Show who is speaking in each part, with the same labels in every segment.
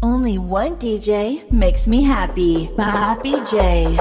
Speaker 1: Only one DJ makes me happy. Bobby J.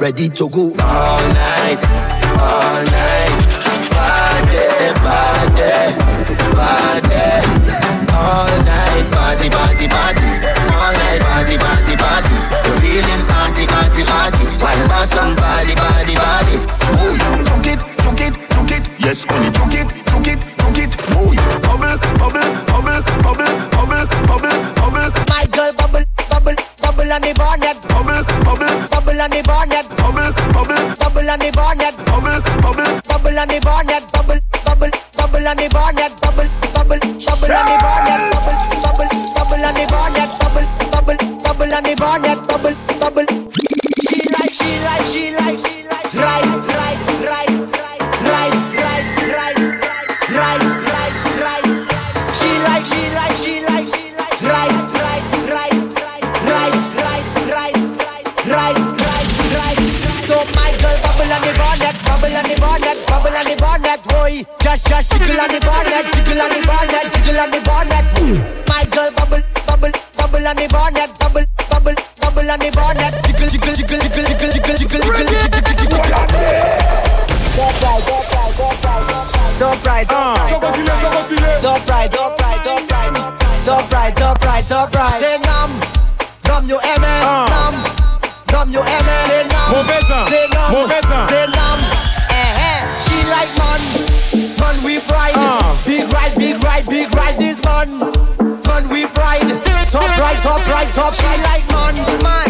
Speaker 2: ready to go.
Speaker 3: All night, all night, party, party, party. All night, party, party, party. All night, party, party, party. Feeling party, party, party. One by somebody, body, body. Oh, you it, choke it, choke it. Yes, only choke it, choke it, choke it. Move you bubble, bubble, bubble, bubble, bubble, bubble, bubble.
Speaker 2: My girl bubble, bubble, bubble on the bonnet
Speaker 3: bubble
Speaker 2: on the bonnet,
Speaker 3: bubble, bubble,
Speaker 2: bubble on the bonnet,
Speaker 3: bubble, bubble,
Speaker 2: bubble on the bonnet, bubble, bubble, bubble on the bonnet, bubble, bubble, bubble on the bonnet. right, up, right, up, right. Say numb, numb you ah. M numb, numb you M Say numb,
Speaker 4: move better,
Speaker 2: say numb,
Speaker 4: move better,
Speaker 2: say numb. Eh eh, she like man, man we ride, Uh. Ah. Big ride, big ride, big ride this man, man we ride. Top right, top right, top. She like man, man.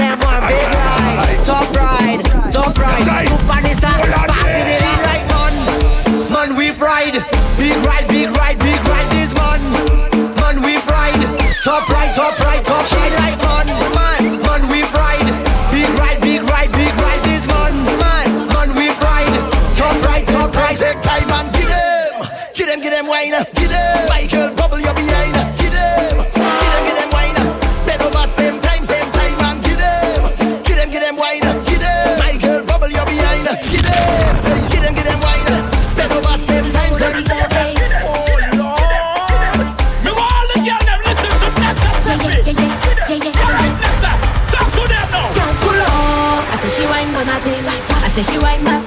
Speaker 5: Till she right my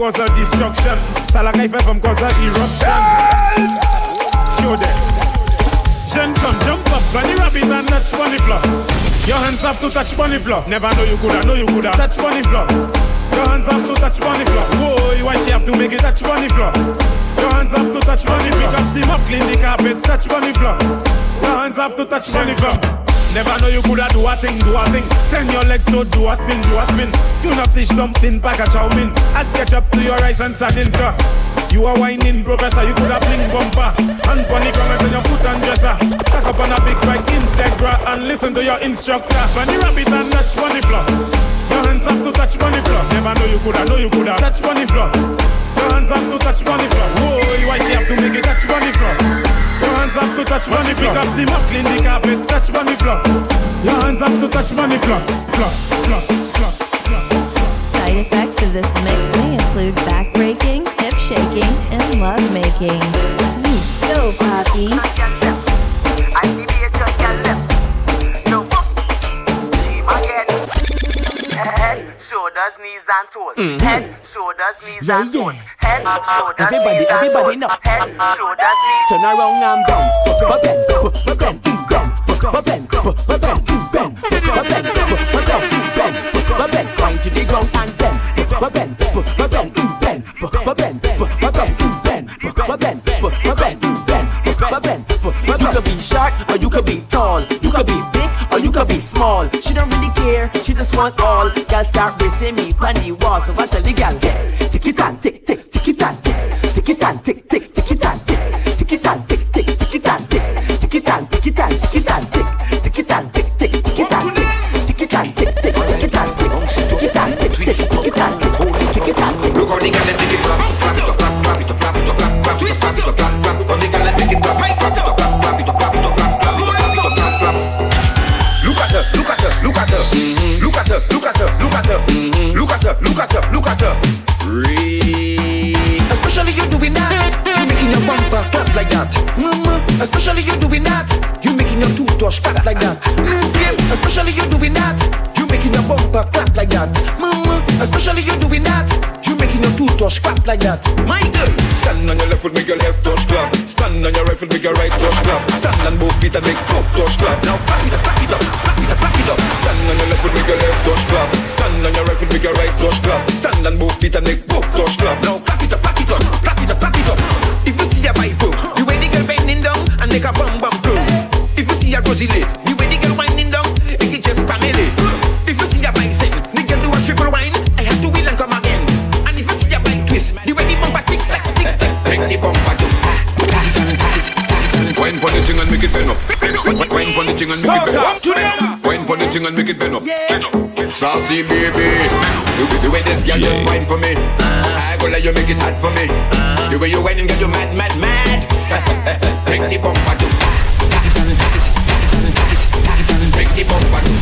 Speaker 6: cause la destruction. Ça la qui fait comme cause la eruption. Show them. Jeune femme, jump up, bunny rabbit and touch bunny floor. Your hands have to touch bunny floor. Never know you coulda, know you coulda touch bunny floor. Your hands have to touch bunny floor. Whoa, why she have to make it touch bunny floor? Your hands have to touch bunny Pick up the mop, clean the carpet, touch bunny floor. Your hands have to touch bunny floor. Never know you coulda do a thing, do a thing. Send your legs so do a spin, do a spin. Tuna fish dumpling, pack a chow mein. I catch up to your rice and sardine car. You are whining, professor, you coulda fling bumper. And pony ground on your foot and dresser. Tack up on a big bike, Integra, and listen to your instructor. Bunny rabbit and touch bunny floor. Your hands have to touch bunny floor. Never know you coulda, know you coulda touch bunny floor. Your hands have to touch bunny floor. Whoa, why she have to make it touch bunny floor? Your hands have to touch bunny floor. Pick up the mop, clean the carpet, touch bunny floor. Your hands have to touch bunny floor. Floor, floor, floor, floor.
Speaker 7: Side effects of this mix may include back breaking, hip shaking, and love making. You go, Poppy.
Speaker 8: Shoulders, knees and toes. Mm-hmm. Head, shoulders, knees
Speaker 9: Yeah,
Speaker 8: and
Speaker 9: yeah.
Speaker 8: toes. Head, shoulders,
Speaker 9: Everybody,
Speaker 8: knees and
Speaker 9: everybody
Speaker 8: toes.
Speaker 9: know.
Speaker 8: Head, shoulders, knees.
Speaker 9: Turn around and bend, bend, bend, bend, bend, bend, bend, bend, bend, bend, bend, grind to the ground and bend, bend, bend, bend, bend, bend, bend, bend, bend, You could be short or you could be tall. You could be big or you could be small. She don't really care. She just want all. Girl start racing me on the wall. So I tell the girl, tick it and tick, tick, tick it and tick, tick it and tick, tick, tick,
Speaker 10: her, look at her, look at her. Read. Especially you doing that, you making your bumper clap like that. Mama, especially you doing that, you making your toothbrush clap like that. Same, especially you doing that, you making your bumper clap like that. Mama, especially you doing that, you making your toothbrush clap like that. My girl, stand on your left foot, make your left touch clap. Stand on your right foot, make your right touch clap. Stand on both feet and make both touch clap. Now clap it up, clap it up, clap it up, clap it up. Stand on your left foot, make your left touch clap. Stand on your right foot, make your right touch clap. Stand on both feet and make both touch clap. Now clap it up, clap it up, clap it up, clap it up. If you see a Bible, the way the girl bending down and make a bum
Speaker 11: thing and make it bend up. Wine pon the thing and make it bend up. Saucy baby, the, way- the way this girl just wine for me. I go let you make it hot for me. The way you whining, girl, you mad, mad, mad. Make the bumper do. Make the bumper do.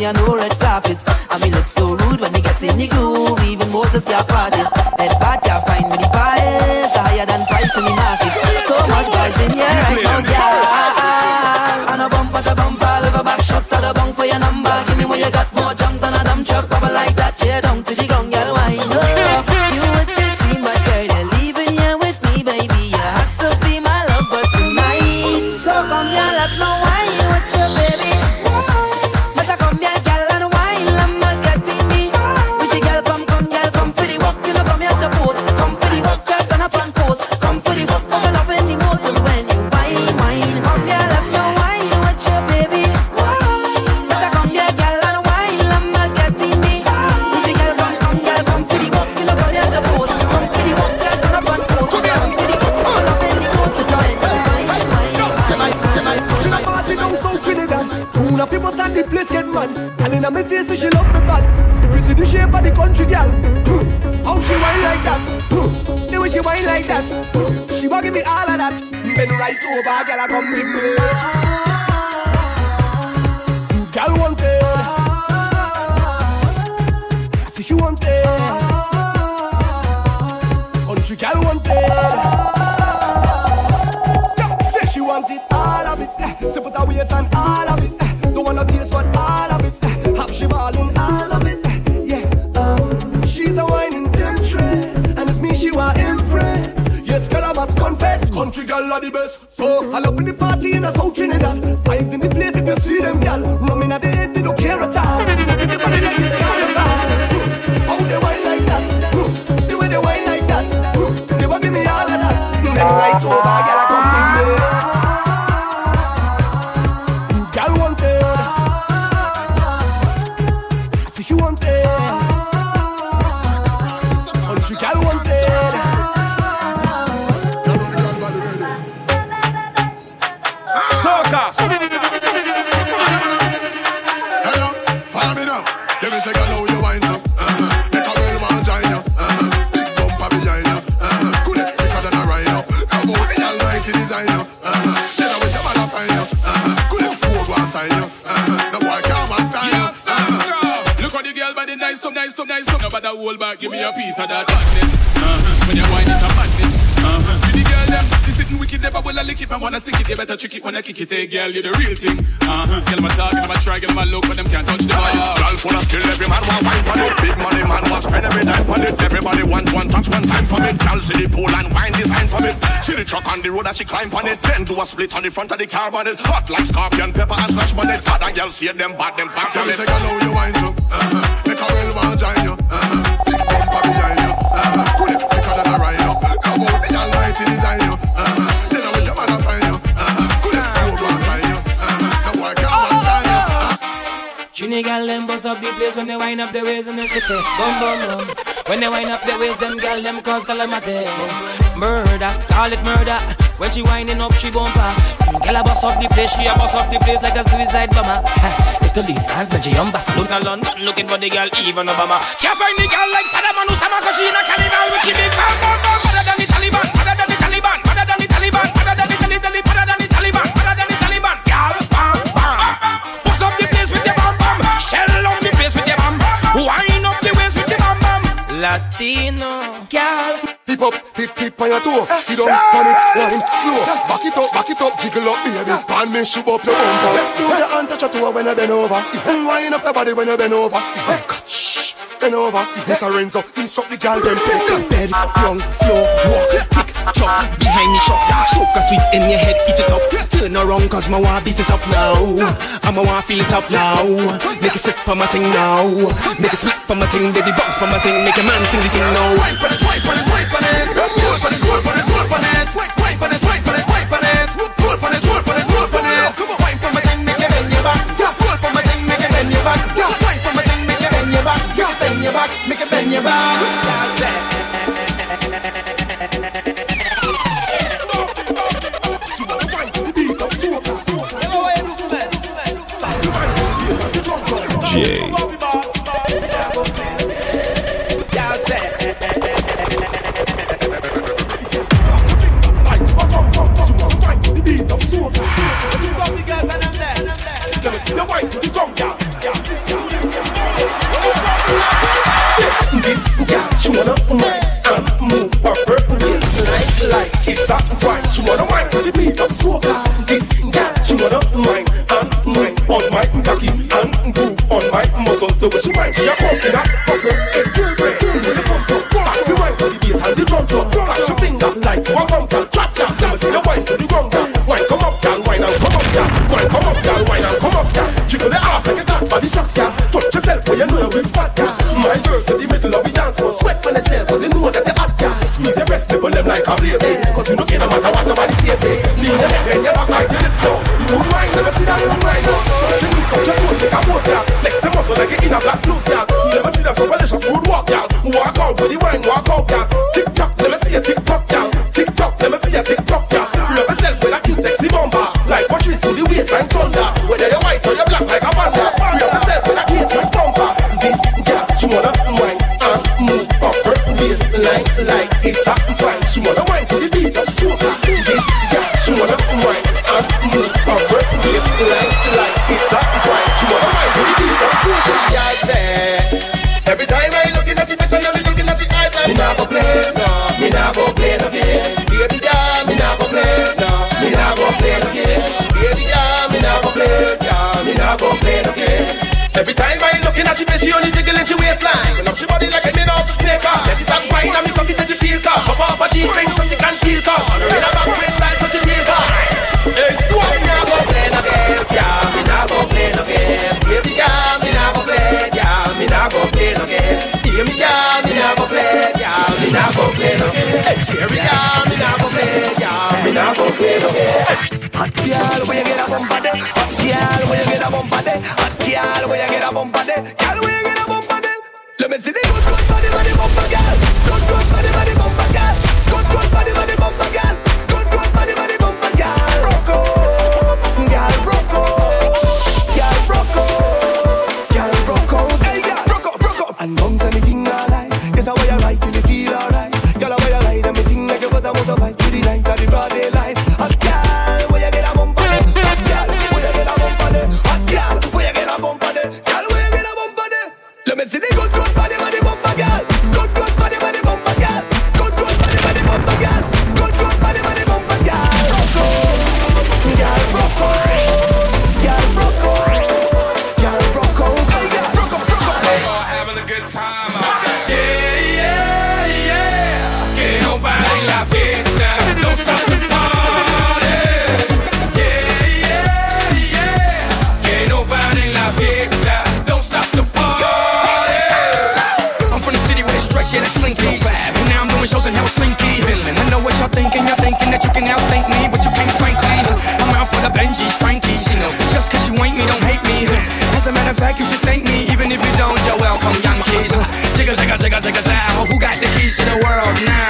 Speaker 5: me
Speaker 12: a no red carpet. And me look so rude when he gets in the groove. Even Moses can't practice. That bad can find me the price higher than price in the market. So much price in here.
Speaker 4: Kick it. Hey girl, you the real thing. Uh-huh. Girl, my talk, girl, my try, girl, my look, but them can't touch the bar.
Speaker 13: Girl full of skill, every man want wine for it. Big money man want spend every dime for it. Everybody want one touch, one time for it. Girl see the pool and wine design for it. See the truck on the road that she climb on it. Then do a split on the front of the car on it. Hot like scorpion, pepper and scotch on it. Bad and girl see them bad, them fat
Speaker 14: Girl,
Speaker 13: from it.
Speaker 14: say, girl, how you wine so? Uh-huh. Make
Speaker 15: up the place when they wind up their waist in the city. Boom, boom, boom. When they wind up their waist, them gal them cause calamity. Murder, call it murder. When she winding up, she bumper. Gal a bust up the place, she a bust up the place like a suicide bomber. Leaf France look at London, looking for the gal even Obama. Can't find the gal like Saddam Hussein, cause she in a cannibal with she big bam Latino gal.
Speaker 16: Hip up, hip hip on your toe. Sit down, pan it, wine slow. Back it up, back it up, jiggle up, baby. Pan me, shoot up your bumper. Use your hand touch your toe when you bend over. And mm, wind up your body when you bend over. Shh, bend over. Yes, Lorenzo, instruct the girl them take a bed, young, flow, walk, tick, chop, behind me shop. Soca sweet in your head, eat it up. Turn around, cause my want beat it up now. I'ma want feel it up now. Make it sick for my thing now. Make it split for my thing, baby bounce for my thing. Make a man sing the thing now. Wipe on it, wipe on it, wipe on it. Roll on it, roll on it, roll on it. Wipe, wipe on it, wipe on it, wipe on it. Roll on it, roll on it, roll on it. Come on, wipe for my thing, make it bend your back. Roll for my thing, make it bend your back. Wipe for my thing, make it bend your back. Bend your back, make it bend your back. Muscle. you wine, she a come a hustle. Flex your muscle in a black blues, girl. Never see that so delicious food walk, girl. Walk out with the wine, walk out, girl. Yeah. Me nah go play no game. Hot girl, where you get a bump on it? Hot girl, where you get a bump on it? Hot girl, where you get a bump
Speaker 17: can thank me, but you can't frank me. I'm out for the Benji's, Frankie's. You know, just cause you ain't me, don't hate me. As a matter of fact, you should thank me, even if you don't. You're welcome, Yankees. Digga, digga, digga, digga, Who got the keys to the world now?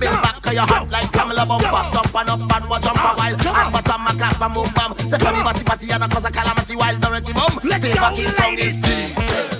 Speaker 1: bill back Cause you hot like Pamela Bumper Jump and up and watch jump a while. And bottom a clap and move bam. Say funny party party and a cause a calamity While dirty bum. Let's go. ladies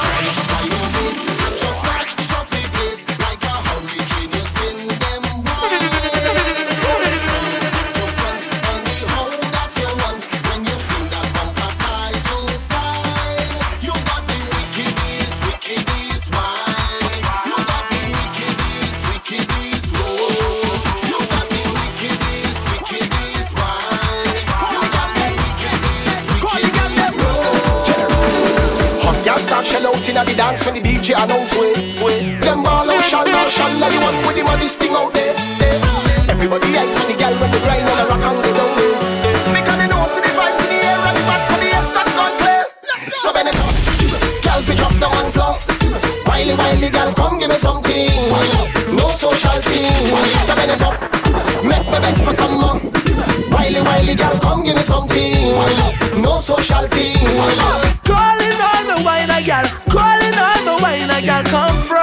Speaker 1: dance when the DJ announce way. way. Them ball out, shall now, shall now, the one with the on thing out there. there. Everybody eyes on the girl when they grind on the rock and they down there. Because they know see the vibes in the air and the bad for the air start gone clear. So when it up, girl fi drop down on floor. Wiley, wiley, girl, come give me something. No social thing. So when it up, make me beg for some more. Wiley, wiley, girl, come give me something. No social thing.
Speaker 18: Calling all my wine girl, calling where a girl come from?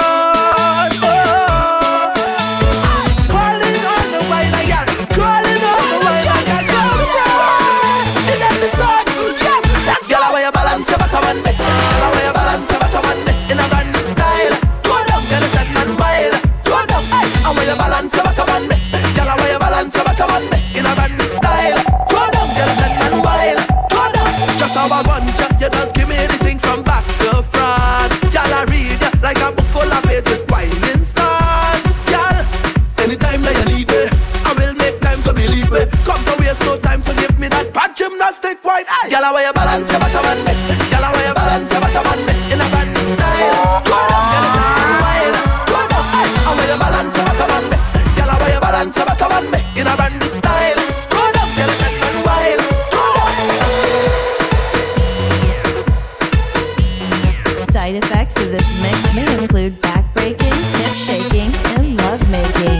Speaker 7: Side effects of this mix may include back breaking, hip shaking, and love making.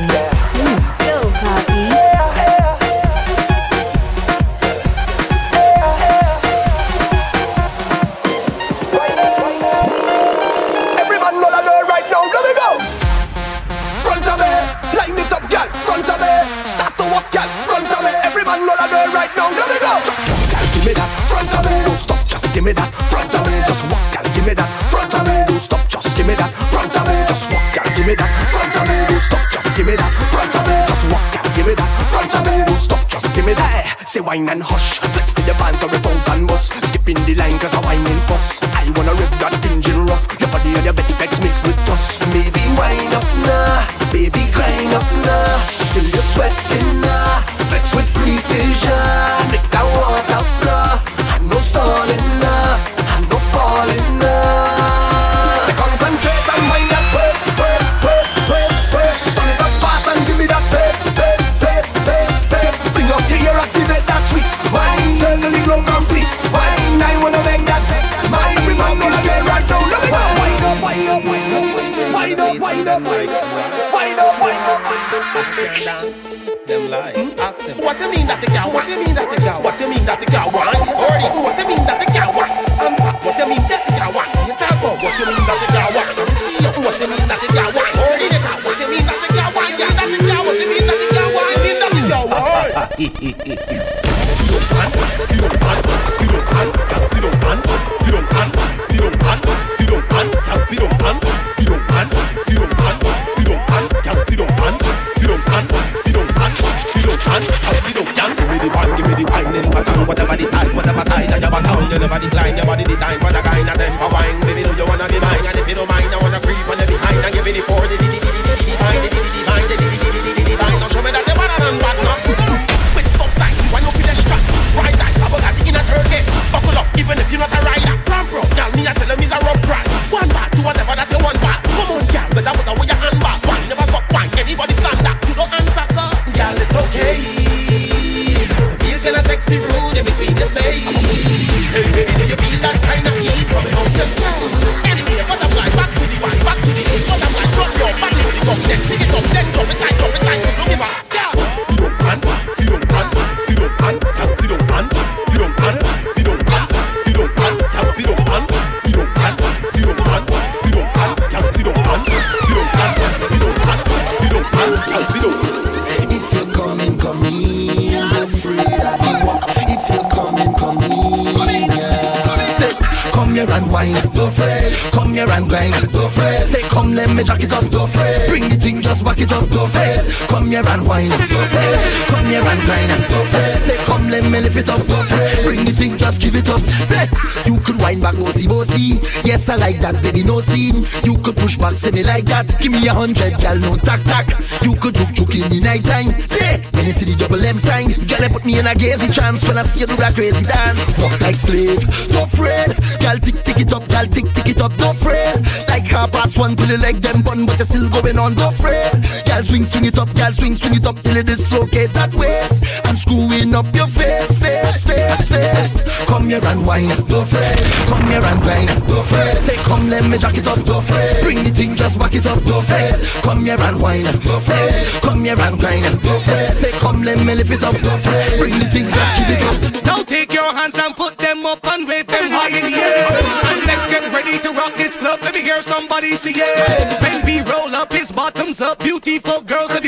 Speaker 19: wine and hush. Flex to your bands or a punk and bus. Skip in the line cause I'm in that
Speaker 16: a? What you mean that a gal? What you mean that a gal? Why? Like
Speaker 1: that, baby, no scene. You could push back, say me like that. Give me a hundred, girl, no tack tack. You could juke juke in the night time. Say, when you see the double M sign, girl, they put me in a gazy trance when I see you do that crazy dance. Fuck like slave, no afraid. Girl, tick tick it up, girl, tick tick it up, no afraid. Like half pass one till you like them bun, but you're still going on, no afraid. Girl, swing swing it up, girl, swing swing it up till it dislocate that waist. I'm screwing up your face, face, face, face. Come here and wine, no friend. Come here and grind, no friend. Say come let me jack it up, no friend. Bring the thing, just back it up, no friend. Come here and wine, no friend. Come here and grind, no friend. Say come let me lift it up, no friend. Bring the thing, just give it up.
Speaker 20: Now take your hands and put them up and wave them high in the air. And let's get ready to rock this club. Let me hear somebody say yeah. When we roll up, his bottoms up, beautiful girls.
Speaker 16: If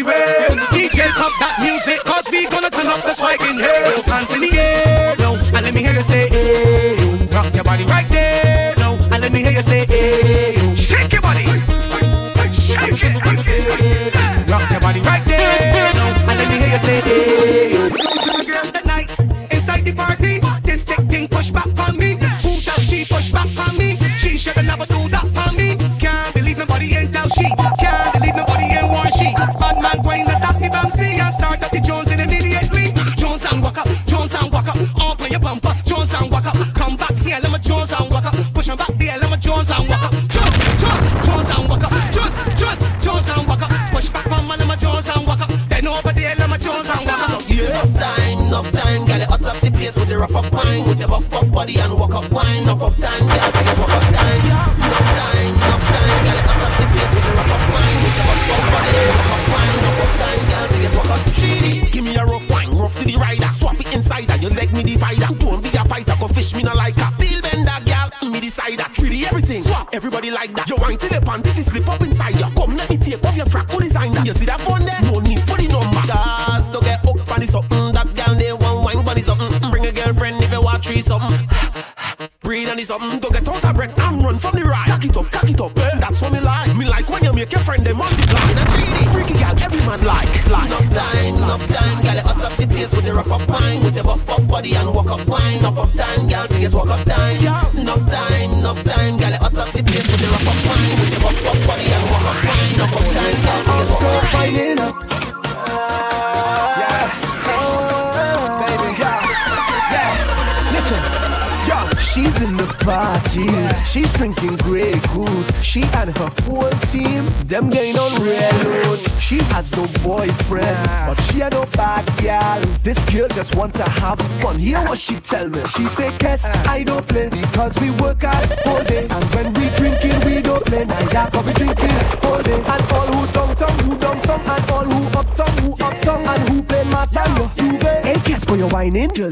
Speaker 19: She and her whole team, them getting on railroads. She has no boyfriend, but she ain't no bad gal. This girl just wants to have fun. Hear what she tell me. She say, Kes, I don't play because we work out all day. And when we drinking, we don't play. Now that we drinking all day. And all who tongue tongue, who dumb tongue, and all who up tongue, who up tongue, and who play mass and who Hey, Kes, for your whining, girl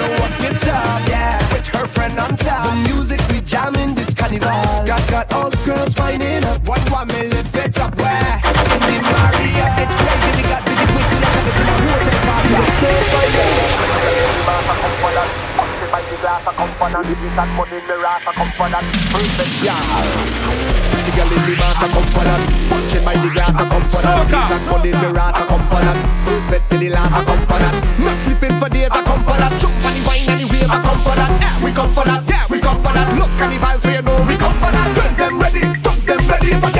Speaker 19: show up your top, yeah. With her friend on top. The music we jamming this carnival. Got got all the girls winding up. One one million fits up where? In the Maria, it's crazy. We got busy quick, let's have it in the hotel party. Let's go, by the
Speaker 2: glass, I come for that. If it's that money in the rass, I come for that. Perfect, yeah. Pretty girl in the mass, I come for that. Punching by the glass, I come for that. If that money the rass, I come for that. First to the last, I come for that. Not sleeping for days, I come for that. Jump for the wine and the wave, I come for that. We come for that. Yeah, we come for that. Look at the vibes, so you know we come for that. Guns them ready, thugs them ready.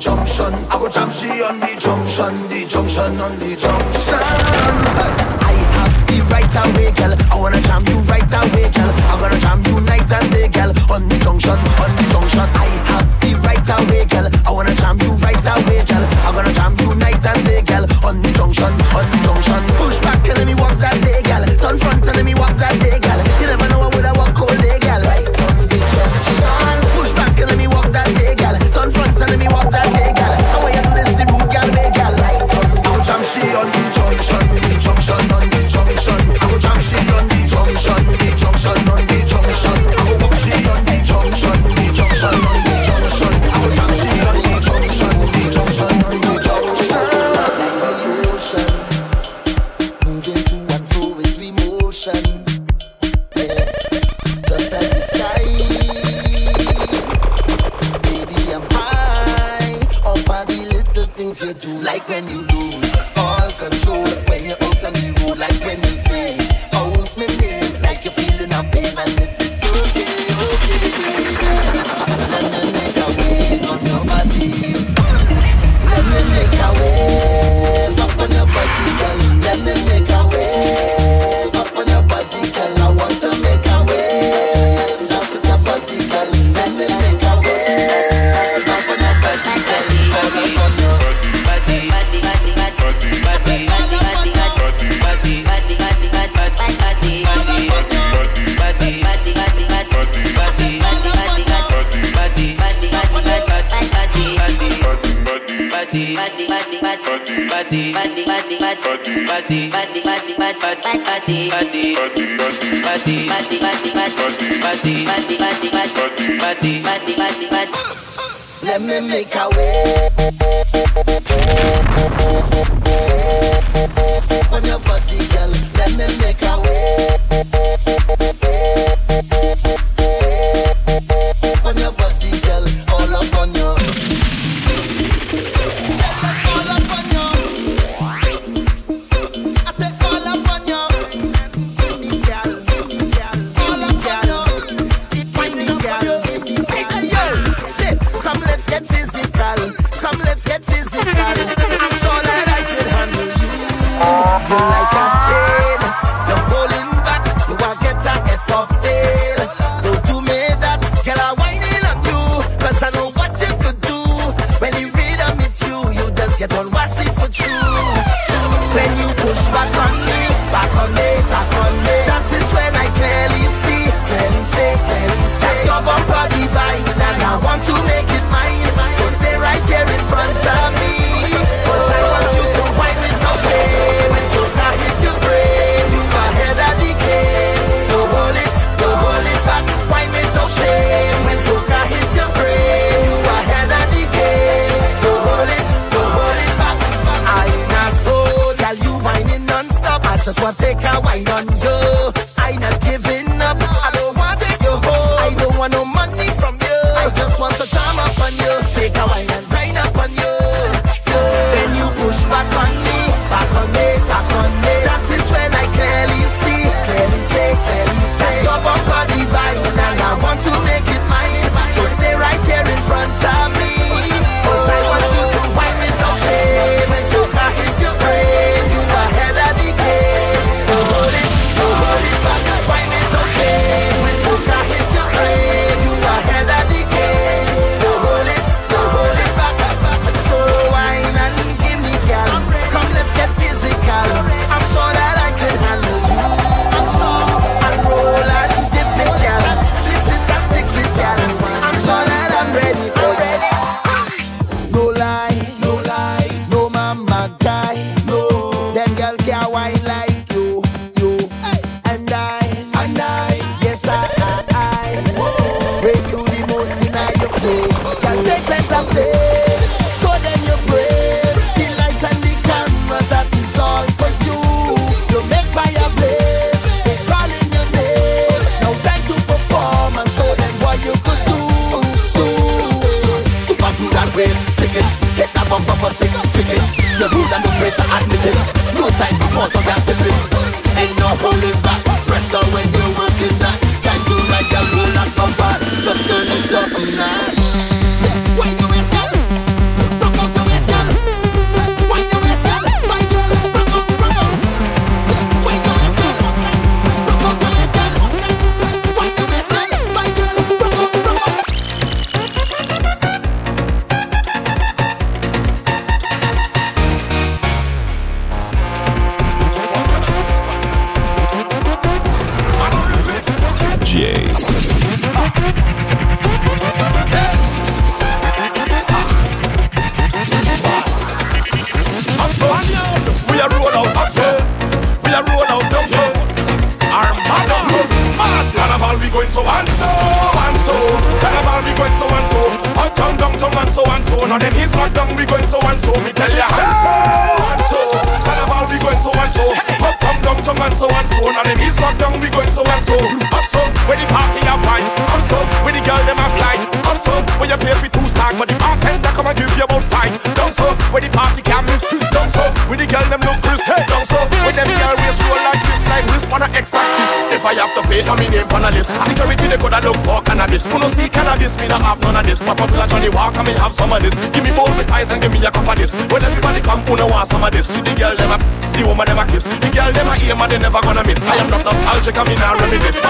Speaker 1: junction. I go jam she on the junction, the junction on the junction. like when you body, body, body, body, body, body, body. Let me make a way.
Speaker 21: this, me not have none of this. My popular Johnnie Walker, me have some of this. Give me both the ties and give me a cup of this. Well, everybody come, who no want some of this? See the girl, them a pss, the woman, them a kiss. The girl, them a aim, and they never gonna miss. I am not nostalgic, I mean, I remember this.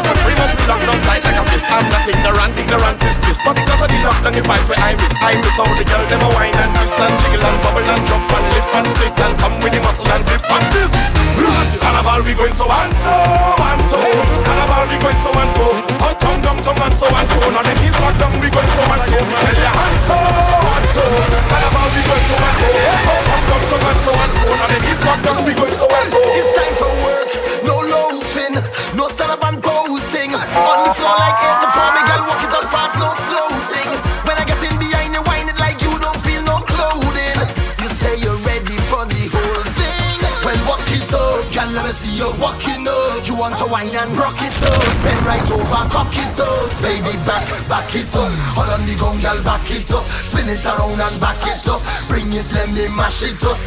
Speaker 1: see you walking up. You want to wine and rock it up. Bend right over, cock it up. Baby, back, back it up. Hold on the gong, girl, back it up. Spin it around and back it up. Bring it, let me mash it up.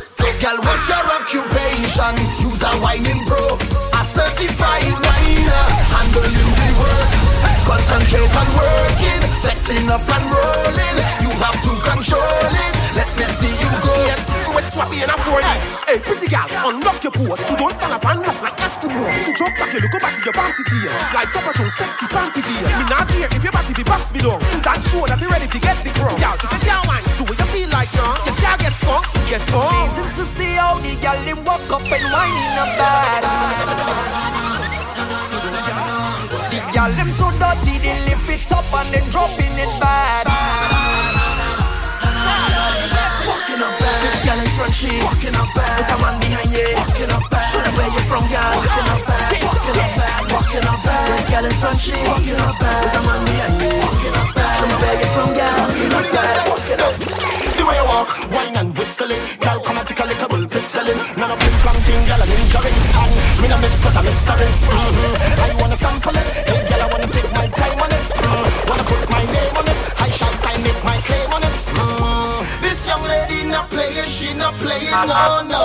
Speaker 1: Girl, what's your occupation? Use a whining bro. A certified whiner. Handling the work. Concentrate on working. Flexing up and rolling. You have to control it. Let me see you go
Speaker 16: wet swappy and a 40. Hey, pretty gal, unlock your pose. You Don't stand up and look like Eskimo. Drop back, you look back to your bouncy deal. Like super chung, sexy panty deal. Me not care if your body be box below. That show that you're ready to get the crown. Y'all, if you can't want, do what you feel like, now. You can't get skunk, get skunk.
Speaker 2: Amazing to see how the gal them walk up and whine in a bad. The gal them so dirty, they lift it up and then dropping it bad.
Speaker 1: different shit. Walking up back. It's a man behind you. Walking up back. Show them where you from, girl. Walking up back. Walking up back. Walking up back. This girl in front shit. Walking up back. It's a man behind you. Walking up back. Show me where you from, girl. Walking up back. Walking up
Speaker 21: the way you walk, whine and whistle
Speaker 22: it. Girl, come and take a little bull pistolin None of them from ting, girl, I'm injuring And me no miss cause I'm mystery mm-hmm. I wanna sample it Hey, girl, I wanna take my time on it mm-hmm. Wanna put my name on it I shall sign, it, my claim on it mm-hmm. This young lady not playing, she not playing, no, uh-huh. no.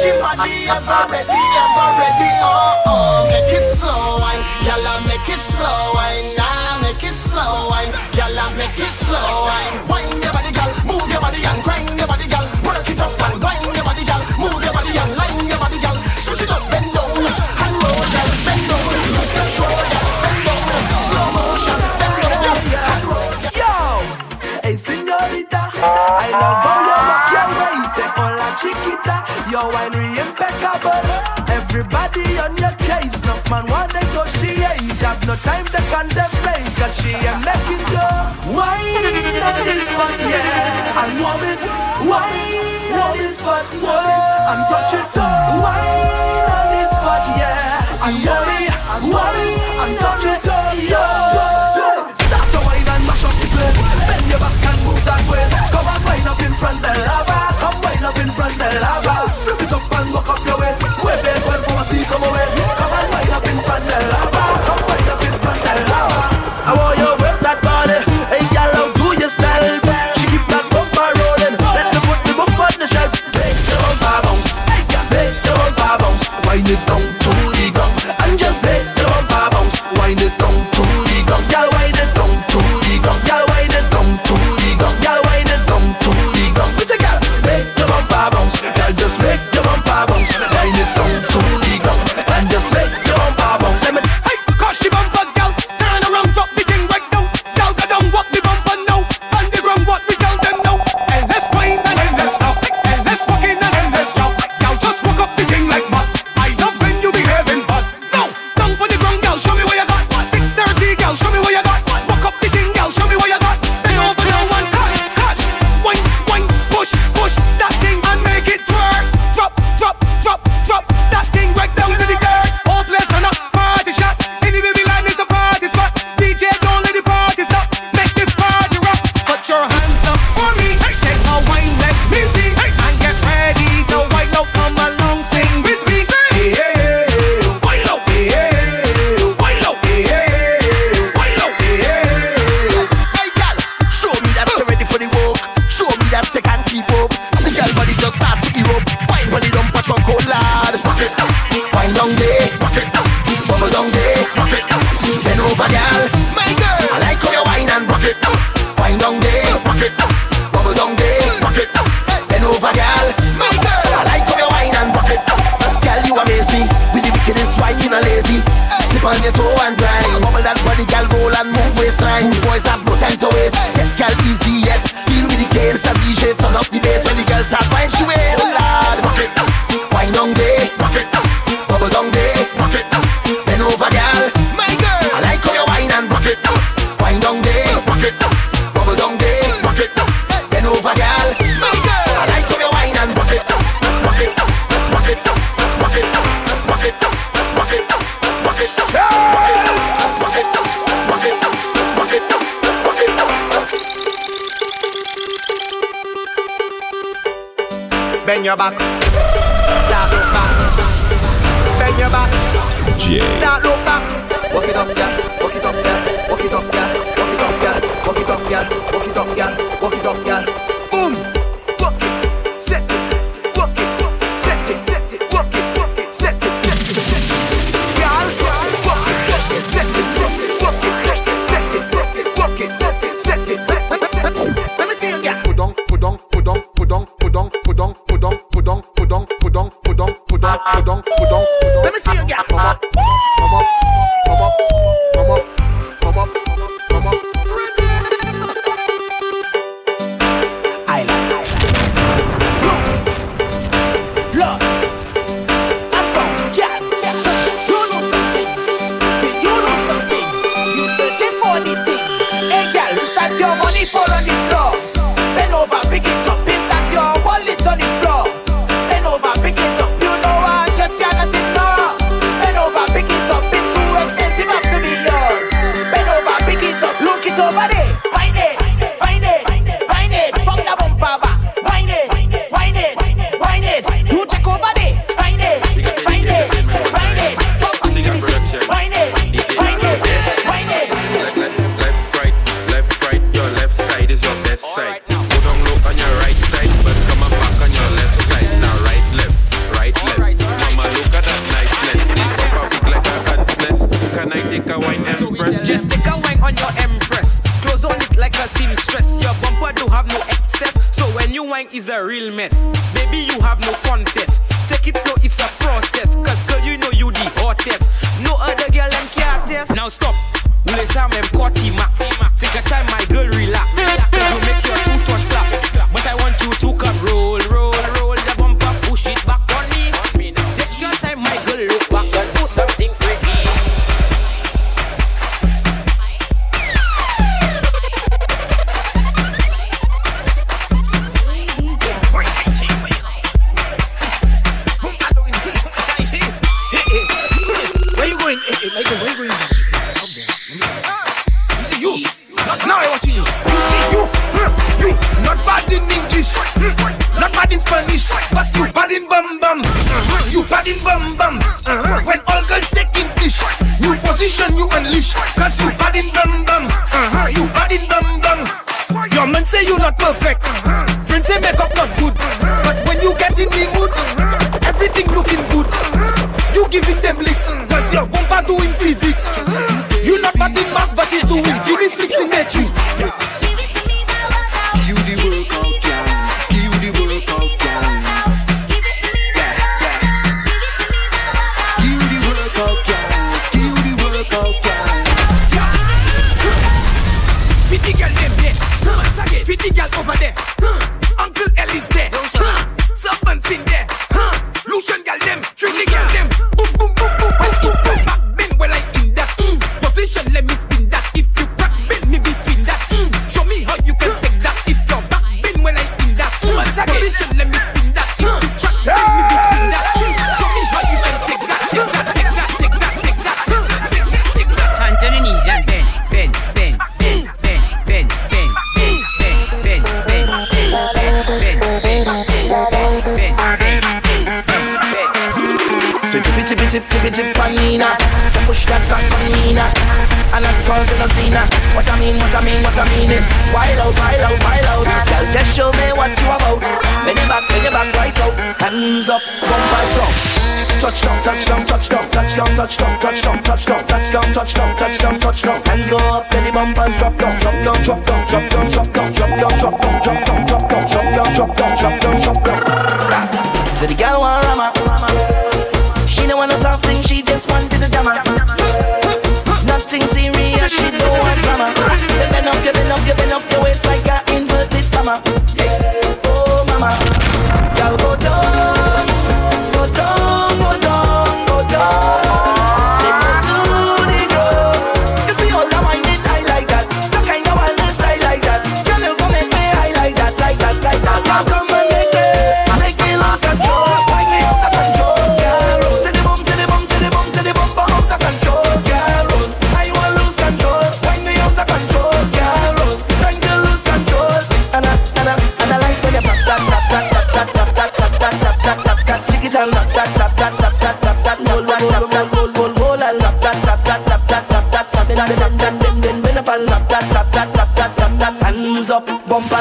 Speaker 22: She body ever ready, ever ready, oh, oh. Make it slow, wine, y'all make it slow, wine, nah, make it slow, wine, y'all make it slow, wine. Wind your body, girl, move your body and grind your body, girl, work
Speaker 1: it up. your wine
Speaker 2: Bye. that really girl name there.
Speaker 23: Fit the girl over there. Huh. Uncle Ellie's there. Huh. Serpent's in there. Huh. Lucian girl them,
Speaker 24: treat the
Speaker 10: girl them. tip tip tip on Nina. So push that back on Nina. And that calls it a Zina. What I mean, what I mean, what I mean is wild out, wild out, wild out. Girl, just show me what you about. Bend your back, bend your back, right out. Hands up, bumpers down. touch down, touch down, touch down, touch down, touch down, touch down, touch down, touch down, touch down, touch down. Hands go up, belly bumpers drop down, drop down, drop down, drop down, drop down, drop down, drop down, drop down, drop down, drop down, drop down, drop down, drop down. So the girl want rama, rama. She don't want no soft thing, she just wanted a drama. Nothing serious, she don't want drama. Say, bend up, give it up, give it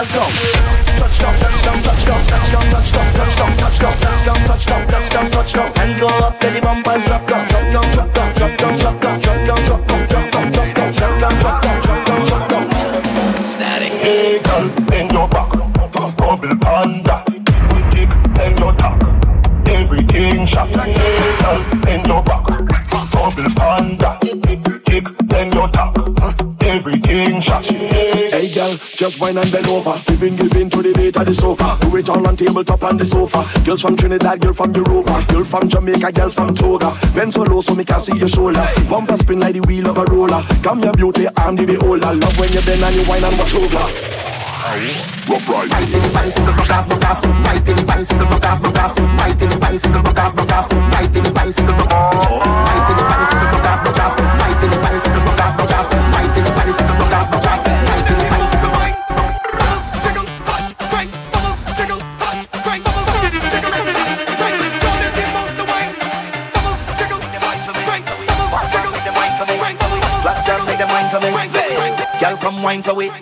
Speaker 10: down. Touchdown, touchdown, touchdown, touchdown, touchdown, touchdown, touchdown, touchdown, touchdown, touchdown, touchdown. Hands go up till bumpers drop down.
Speaker 9: Just wine and bend over. Giving, giving to the beat of the soca. Do it all on tabletop and the sofa. Girls from Trinidad, girl from Europa. Girl from Jamaica, girl from Toga. Bend so low so me can see your shoulder. Bumper spin like the wheel of a roller. Come your beauty, I'm the beholder. Love when you bend and you wine and watch over.
Speaker 25: Rough ride.
Speaker 10: wine for it.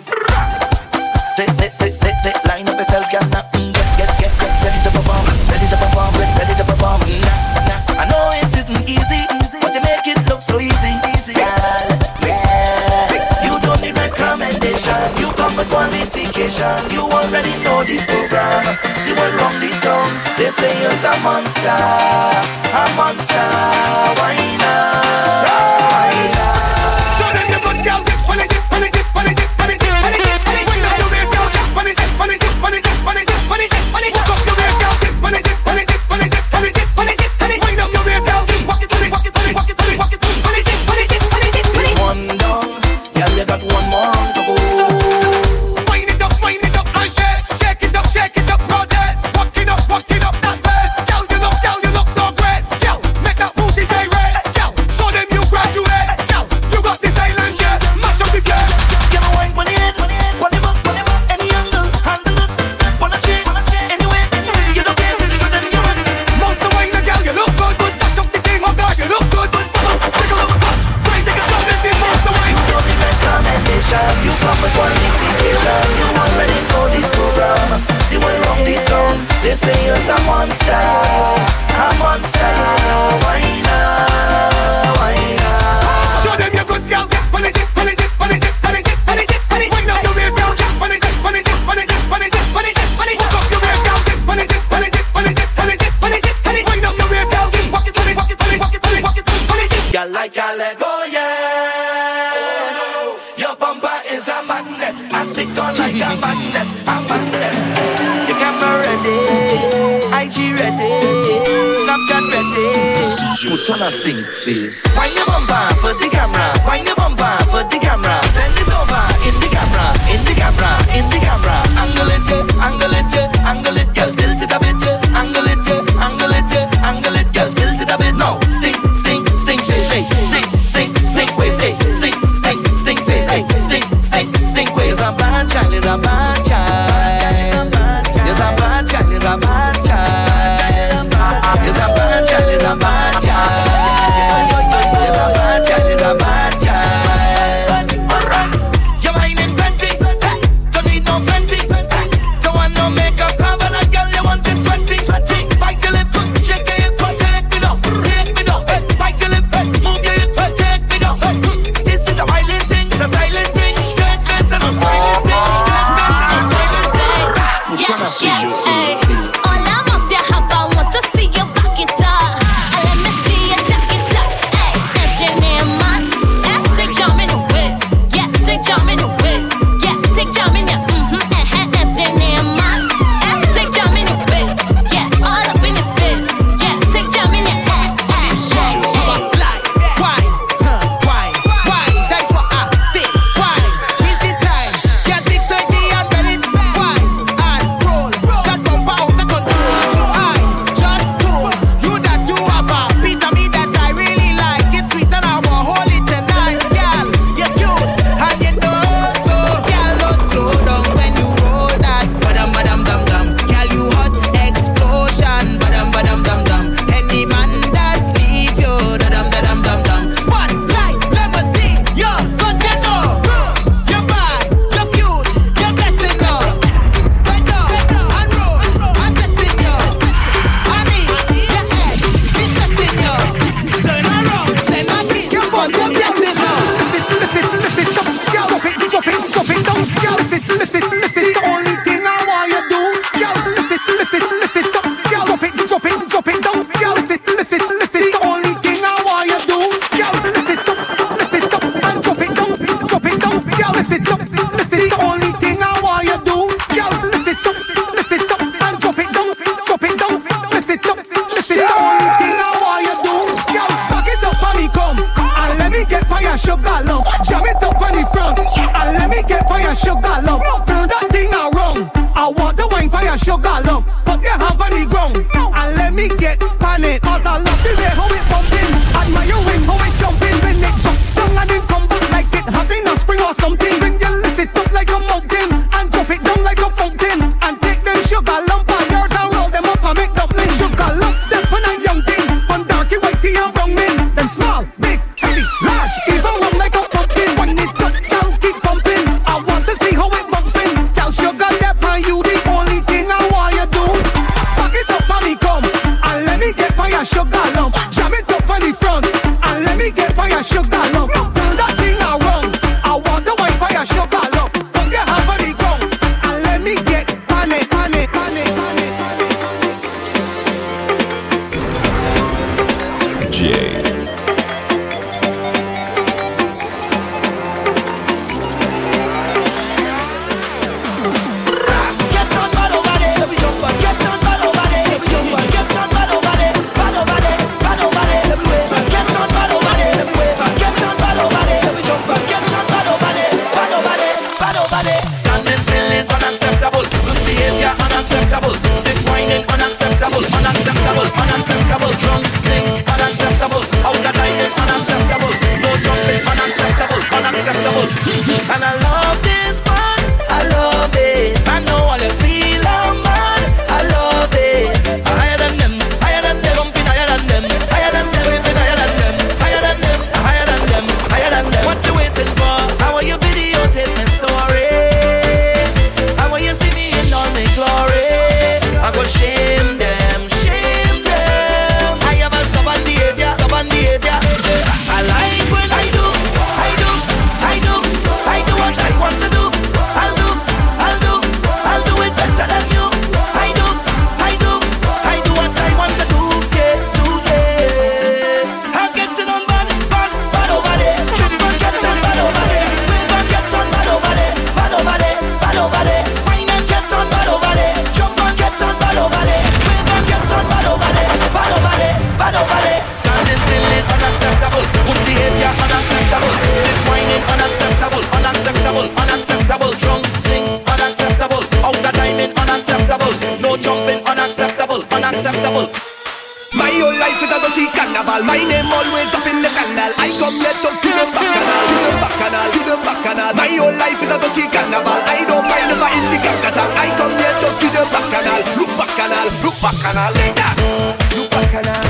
Speaker 10: Sit, sit, sit, sit, sit. Line up yourself, girl. Now, mm, get, get, get, get ready to perform, ready to perform, ready to perform. Nah, nah. I know it isn't easy, but you make it look so easy,
Speaker 18: easy, girl.
Speaker 10: Yeah. You don't need recommendation. You come with qualification. You already know the program. You will run the tongue. They say you're a monster, a monster. Why not? Why?
Speaker 20: Money all.
Speaker 18: My
Speaker 19: name always up in the scandal. I come here to give them bacchanal, give them bacchanal, give them bacchanal. My whole life is a dirty carnival. I don't mind if I in the canal. I come here to give them bacchanal. Look bacchanal, look bacchanal. Look bacchanal.